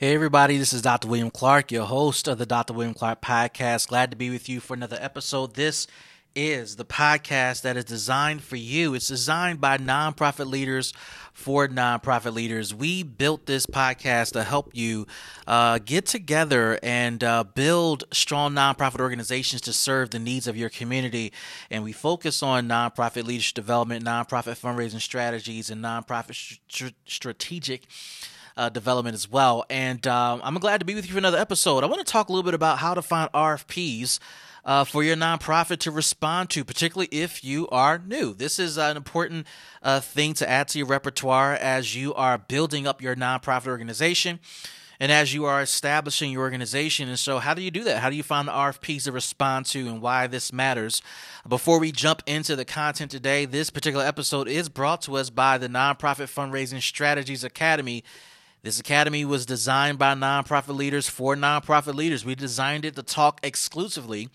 Hey, everybody, this is Dr. William Clark, your host of the Dr. William Clark podcast. Glad to be with you for another episode. This is the podcast that is designed for you. It's designed by nonprofit leaders for nonprofit leaders. We built this podcast to help you uh, get together and uh, build strong nonprofit organizations to serve the needs of your community. And we focus on nonprofit leadership development, nonprofit fundraising strategies, and nonprofit st- strategic uh, development as well. And um, I'm glad to be with you for another episode. I want to talk a little bit about how to find RFPs. Uh, for your nonprofit to respond to, particularly if you are new. This is an important uh, thing to add to your repertoire as you are building up your nonprofit organization and as you are establishing your organization. And so, how do you do that? How do you find the RFPs to respond to and why this matters? Before we jump into the content today, this particular episode is brought to us by the Nonprofit Fundraising Strategies Academy this academy was designed by nonprofit leaders for nonprofit leaders. We designed it to talk exclusively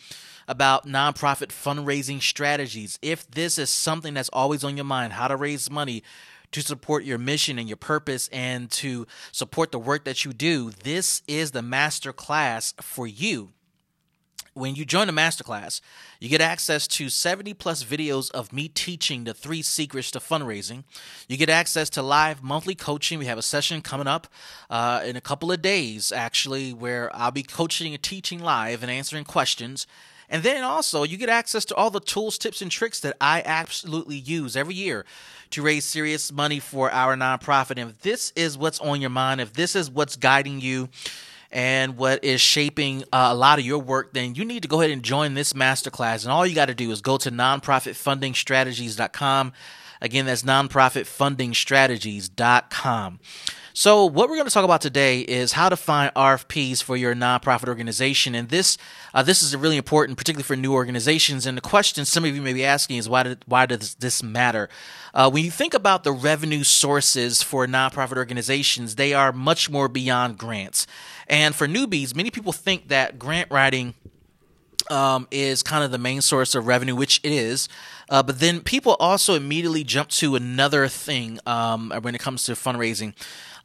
about nonprofit fundraising strategies. If this is something that's always on your mind, how to raise money to support your mission and your purpose and to support the work that you do, this is the master class for you when you join the masterclass, you get access to 70 plus videos of me teaching the three secrets to fundraising. You get access to live monthly coaching. We have a session coming up uh, in a couple of days, actually, where I'll be coaching and teaching live and answering questions. And then also, you get access to all the tools, tips, and tricks that I absolutely use every year to raise serious money for our nonprofit. And if this is what's on your mind, if this is what's guiding you, and what is shaping uh, a lot of your work, then you need to go ahead and join this masterclass. And all you got to do is go to nonprofitfundingstrategies.com. Again, that's nonprofitfundingstrategies.com. So, what we're going to talk about today is how to find RFPs for your nonprofit organization, and this uh, this is really important, particularly for new organizations. And the question some of you may be asking is why did why does this matter? Uh, when you think about the revenue sources for nonprofit organizations, they are much more beyond grants. And for newbies, many people think that grant writing um, is kind of the main source of revenue, which it is. Uh, but then people also immediately jump to another thing um, when it comes to fundraising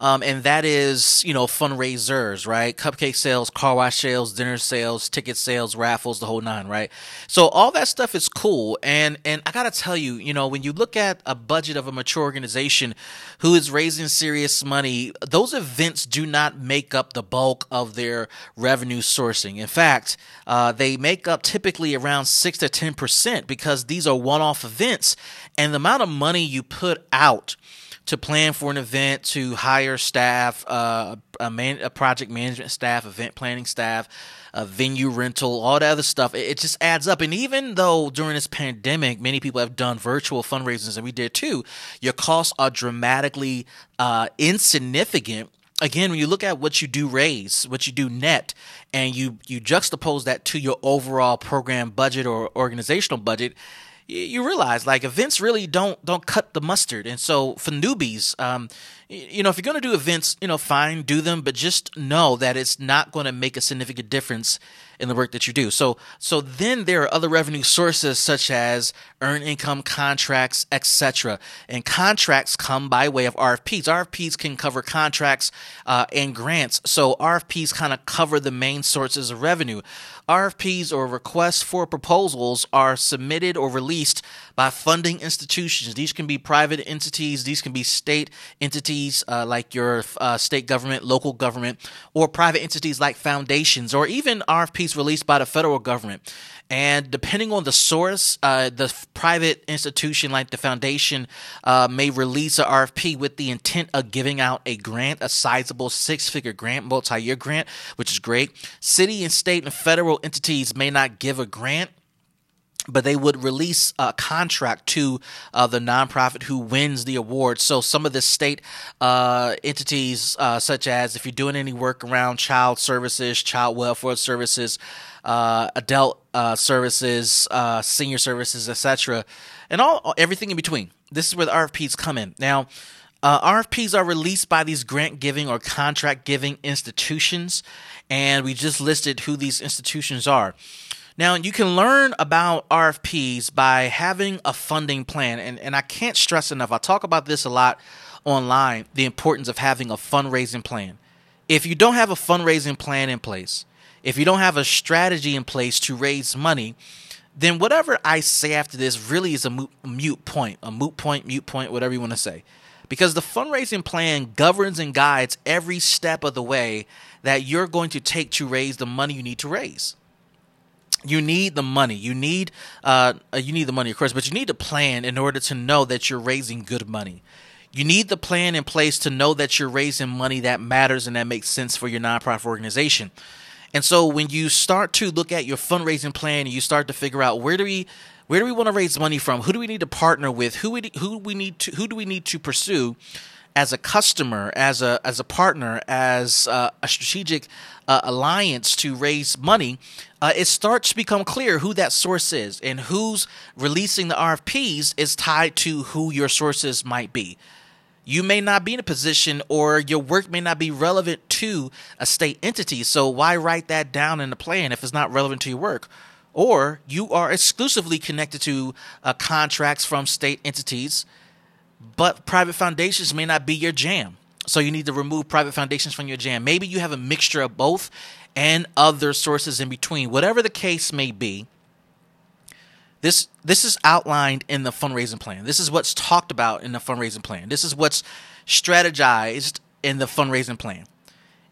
um, and that is you know fundraisers, right? Cupcake sales, car wash sales, dinner sales, ticket sales, raffles, the whole nine, right? So all that stuff is cool, and and I gotta tell you, you know, when you look at a budget of a mature organization who is raising serious money, those events do not make up the bulk of their revenue sourcing. In fact, uh, they make up typically around six to ten percent because these are one-off events, and the amount of money you put out to plan for an event, to hire staff, uh, a, man, a project management staff, event planning staff, a venue rental, all that other stuff. It, it, just adds up. And even though during this pandemic, many people have done virtual fundraisers, and we did too, your costs are dramatically uh, insignificant again when you look at what you do raise what you do net and you you juxtapose that to your overall program budget or organizational budget you realize like events really don't don't cut the mustard. And so for newbies um, you know if you're going to do events you know fine do them but just know that it's not going to make a significant difference in the work that you do. So so then there are other revenue sources such as earned income contracts, etc. And contracts come by way of RFPs. RFPs can cover contracts uh, and grants. So RFPs kind of cover the main sources of revenue. RFPs or requests for proposals are submitted or released by funding institutions. These can be private entities, these can be state entities uh, like your uh, state government, local government, or private entities like foundations, or even RFPs released by the federal government. And depending on the source, uh, the private institution like the foundation uh, may release a RFP with the intent of giving out a grant, a sizable six figure grant, multi year grant, which is great. City and state and federal entities may not give a grant but they would release a contract to uh, the nonprofit who wins the award. So some of the state uh, entities, uh, such as if you're doing any work around child services, child welfare services, uh, adult uh, services, uh, senior services, etc., and all everything in between. This is where the RFPs come in. Now, RFPs are released by these grant giving or contract giving institutions, and we just listed who these institutions are. Now, you can learn about RFPs by having a funding plan. And, and I can't stress enough, I talk about this a lot online the importance of having a fundraising plan. if you don't have a fundraising plan in place, if you don't have a strategy in place to raise money, then whatever I say after this really is a moot, mute point, a moot point, mute point, whatever you want to say. Because the fundraising plan governs and guides every step of the way that you're going to take to raise the money you need to raise. You need the money. You need uh, you need the money, of course, but you need a plan in order to know that you're raising good money. You need the plan in place to know that you're raising money that matters and that makes sense for your nonprofit organization. And so when you start to look at your fundraising plan and you start to figure out where do we where do we want to raise money from? Who do we need to partner with? Who we who we need to who do we need to pursue as a customer, as a as a partner, as uh, a strategic uh, alliance to raise money? Uh, it starts to become clear who that source is and who's releasing the RFPs is tied to who your sources might be you may not be in a position or your work may not be relevant to a state entity. So why write that down in the plan if it's not relevant to your work? Or you are exclusively connected to uh, contracts from state entities, but private foundations may not be your jam. So you need to remove private foundations from your jam. Maybe you have a mixture of both and other sources in between. Whatever the case may be, this this is outlined in the fundraising plan. This is what's talked about in the fundraising plan. This is what's strategized in the fundraising plan.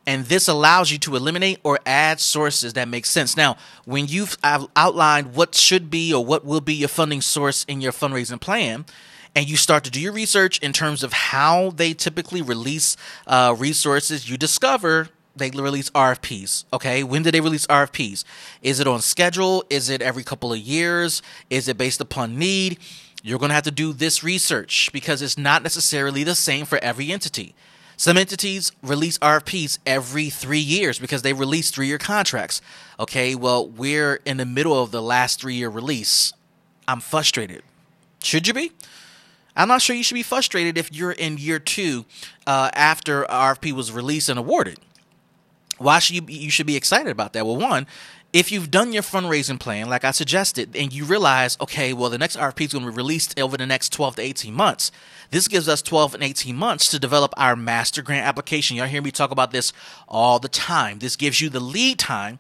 And this allows you to eliminate or add sources that make sense. Now, when you've outlined what should be or what will be your funding source in your fundraising plan, and you start to do your research in terms of how they typically release uh, resources, you discover they release RFPs. Okay, when do they release RFPs? Is it on schedule? Is it every couple of years? Is it based upon need? You're going to have to do this research because it's not necessarily the same for every entity. Some entities release RFPs every three years because they release three year contracts. Okay, well, we're in the middle of the last three year release. I'm frustrated. Should you be? I'm not sure you should be frustrated if you're in year two uh, after RFP was released and awarded. Why should you be, you should be excited about that? Well, one, if you've done your fundraising plan, like I suggested, and you realize, okay, well, the next RFP is going to be released over the next 12 to 18 months. This gives us 12 and 18 months to develop our master grant application. Y'all hear me talk about this all the time. This gives you the lead time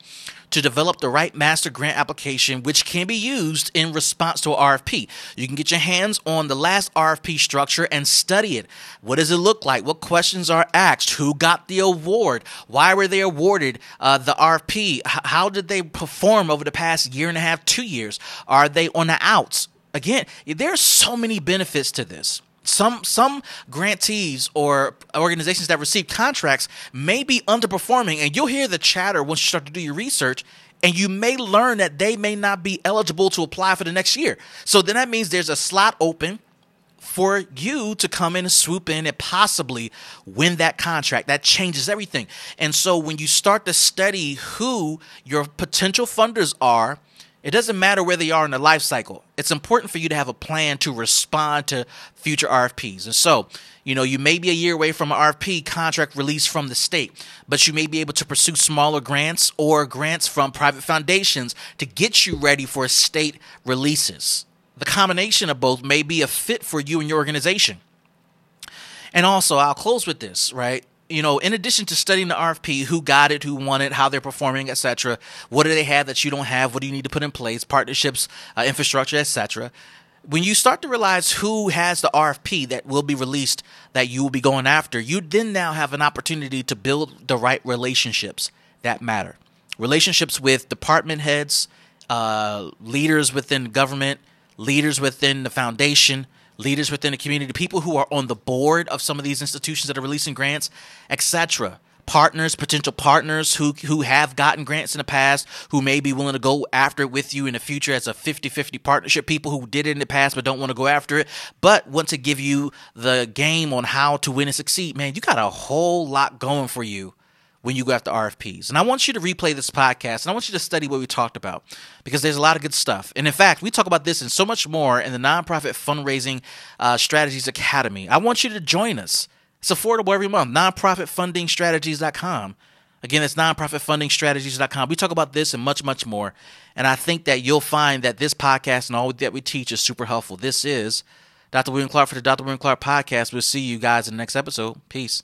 to develop the right master grant application, which can be used in response to a RFP. You can get your hands on the last RFP structure and study it. What does it look like? What questions are asked? Who got the award? Why were they awarded uh, the RFP? H- how did they perform over the past year and a half, two years? Are they on the outs? Again, there are so many benefits to this some some grantees or organizations that receive contracts may be underperforming and you'll hear the chatter once you start to do your research and you may learn that they may not be eligible to apply for the next year so then that means there's a slot open for you to come in and swoop in and possibly win that contract. That changes everything. And so when you start to study who your potential funders are, it doesn't matter where they are in the life cycle. It's important for you to have a plan to respond to future RFPs. And so, you know, you may be a year away from an RFP contract release from the state, but you may be able to pursue smaller grants or grants from private foundations to get you ready for state releases. The combination of both may be a fit for you and your organization. And also, I'll close with this, right? You know, in addition to studying the RFP, who got it, who won it, how they're performing, etc., what do they have that you don't have? What do you need to put in place? Partnerships, uh, infrastructure, etc. When you start to realize who has the RFP that will be released that you will be going after, you then now have an opportunity to build the right relationships that matter. Relationships with department heads, uh, leaders within government, leaders within the foundation, leaders within the community, people who are on the board of some of these institutions that are releasing grants, etc. Partners, potential partners who who have gotten grants in the past, who may be willing to go after it with you in the future as a 50-50 partnership, people who did it in the past but don't want to go after it, but want to give you the game on how to win and succeed. Man, you got a whole lot going for you when you go after RFPs. And I want you to replay this podcast and I want you to study what we talked about because there's a lot of good stuff. And in fact, we talk about this and so much more in the Nonprofit Fundraising uh, Strategies Academy. I want you to join us. It's affordable every month. Nonprofitfundingstrategies.com. Again, it's nonprofitfundingstrategies.com. We talk about this and much, much more. And I think that you'll find that this podcast and all that we teach is super helpful. This is Dr. William Clark for the Dr. William Clark podcast. We'll see you guys in the next episode. Peace.